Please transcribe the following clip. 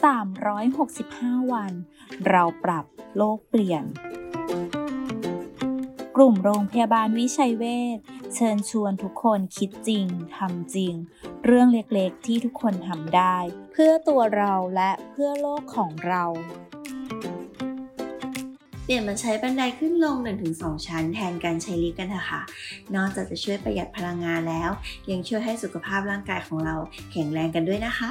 365 วัน เราปรับโลกเปลี่ยน กลุ่มโรงพยาบาลวิชัยเวชเชิญชวนทุกคนคิดจริงทำจริง เรื่องเล็กๆที่ทุกคนทำได้ เพื่อตัวเราและเพื่อโลกของเรา เปลี่ยนมาใช้บันไดขึ้นลง 1-2 ชั้นแทนการใช้ลิฟต์กันเถอะค่ะ นอกจากจะช่วยประหยัดพลังงานแล้ว ยังช่วยให้สุขภาพร่างกายของเราแข็งแรงกันด้วยนะคะ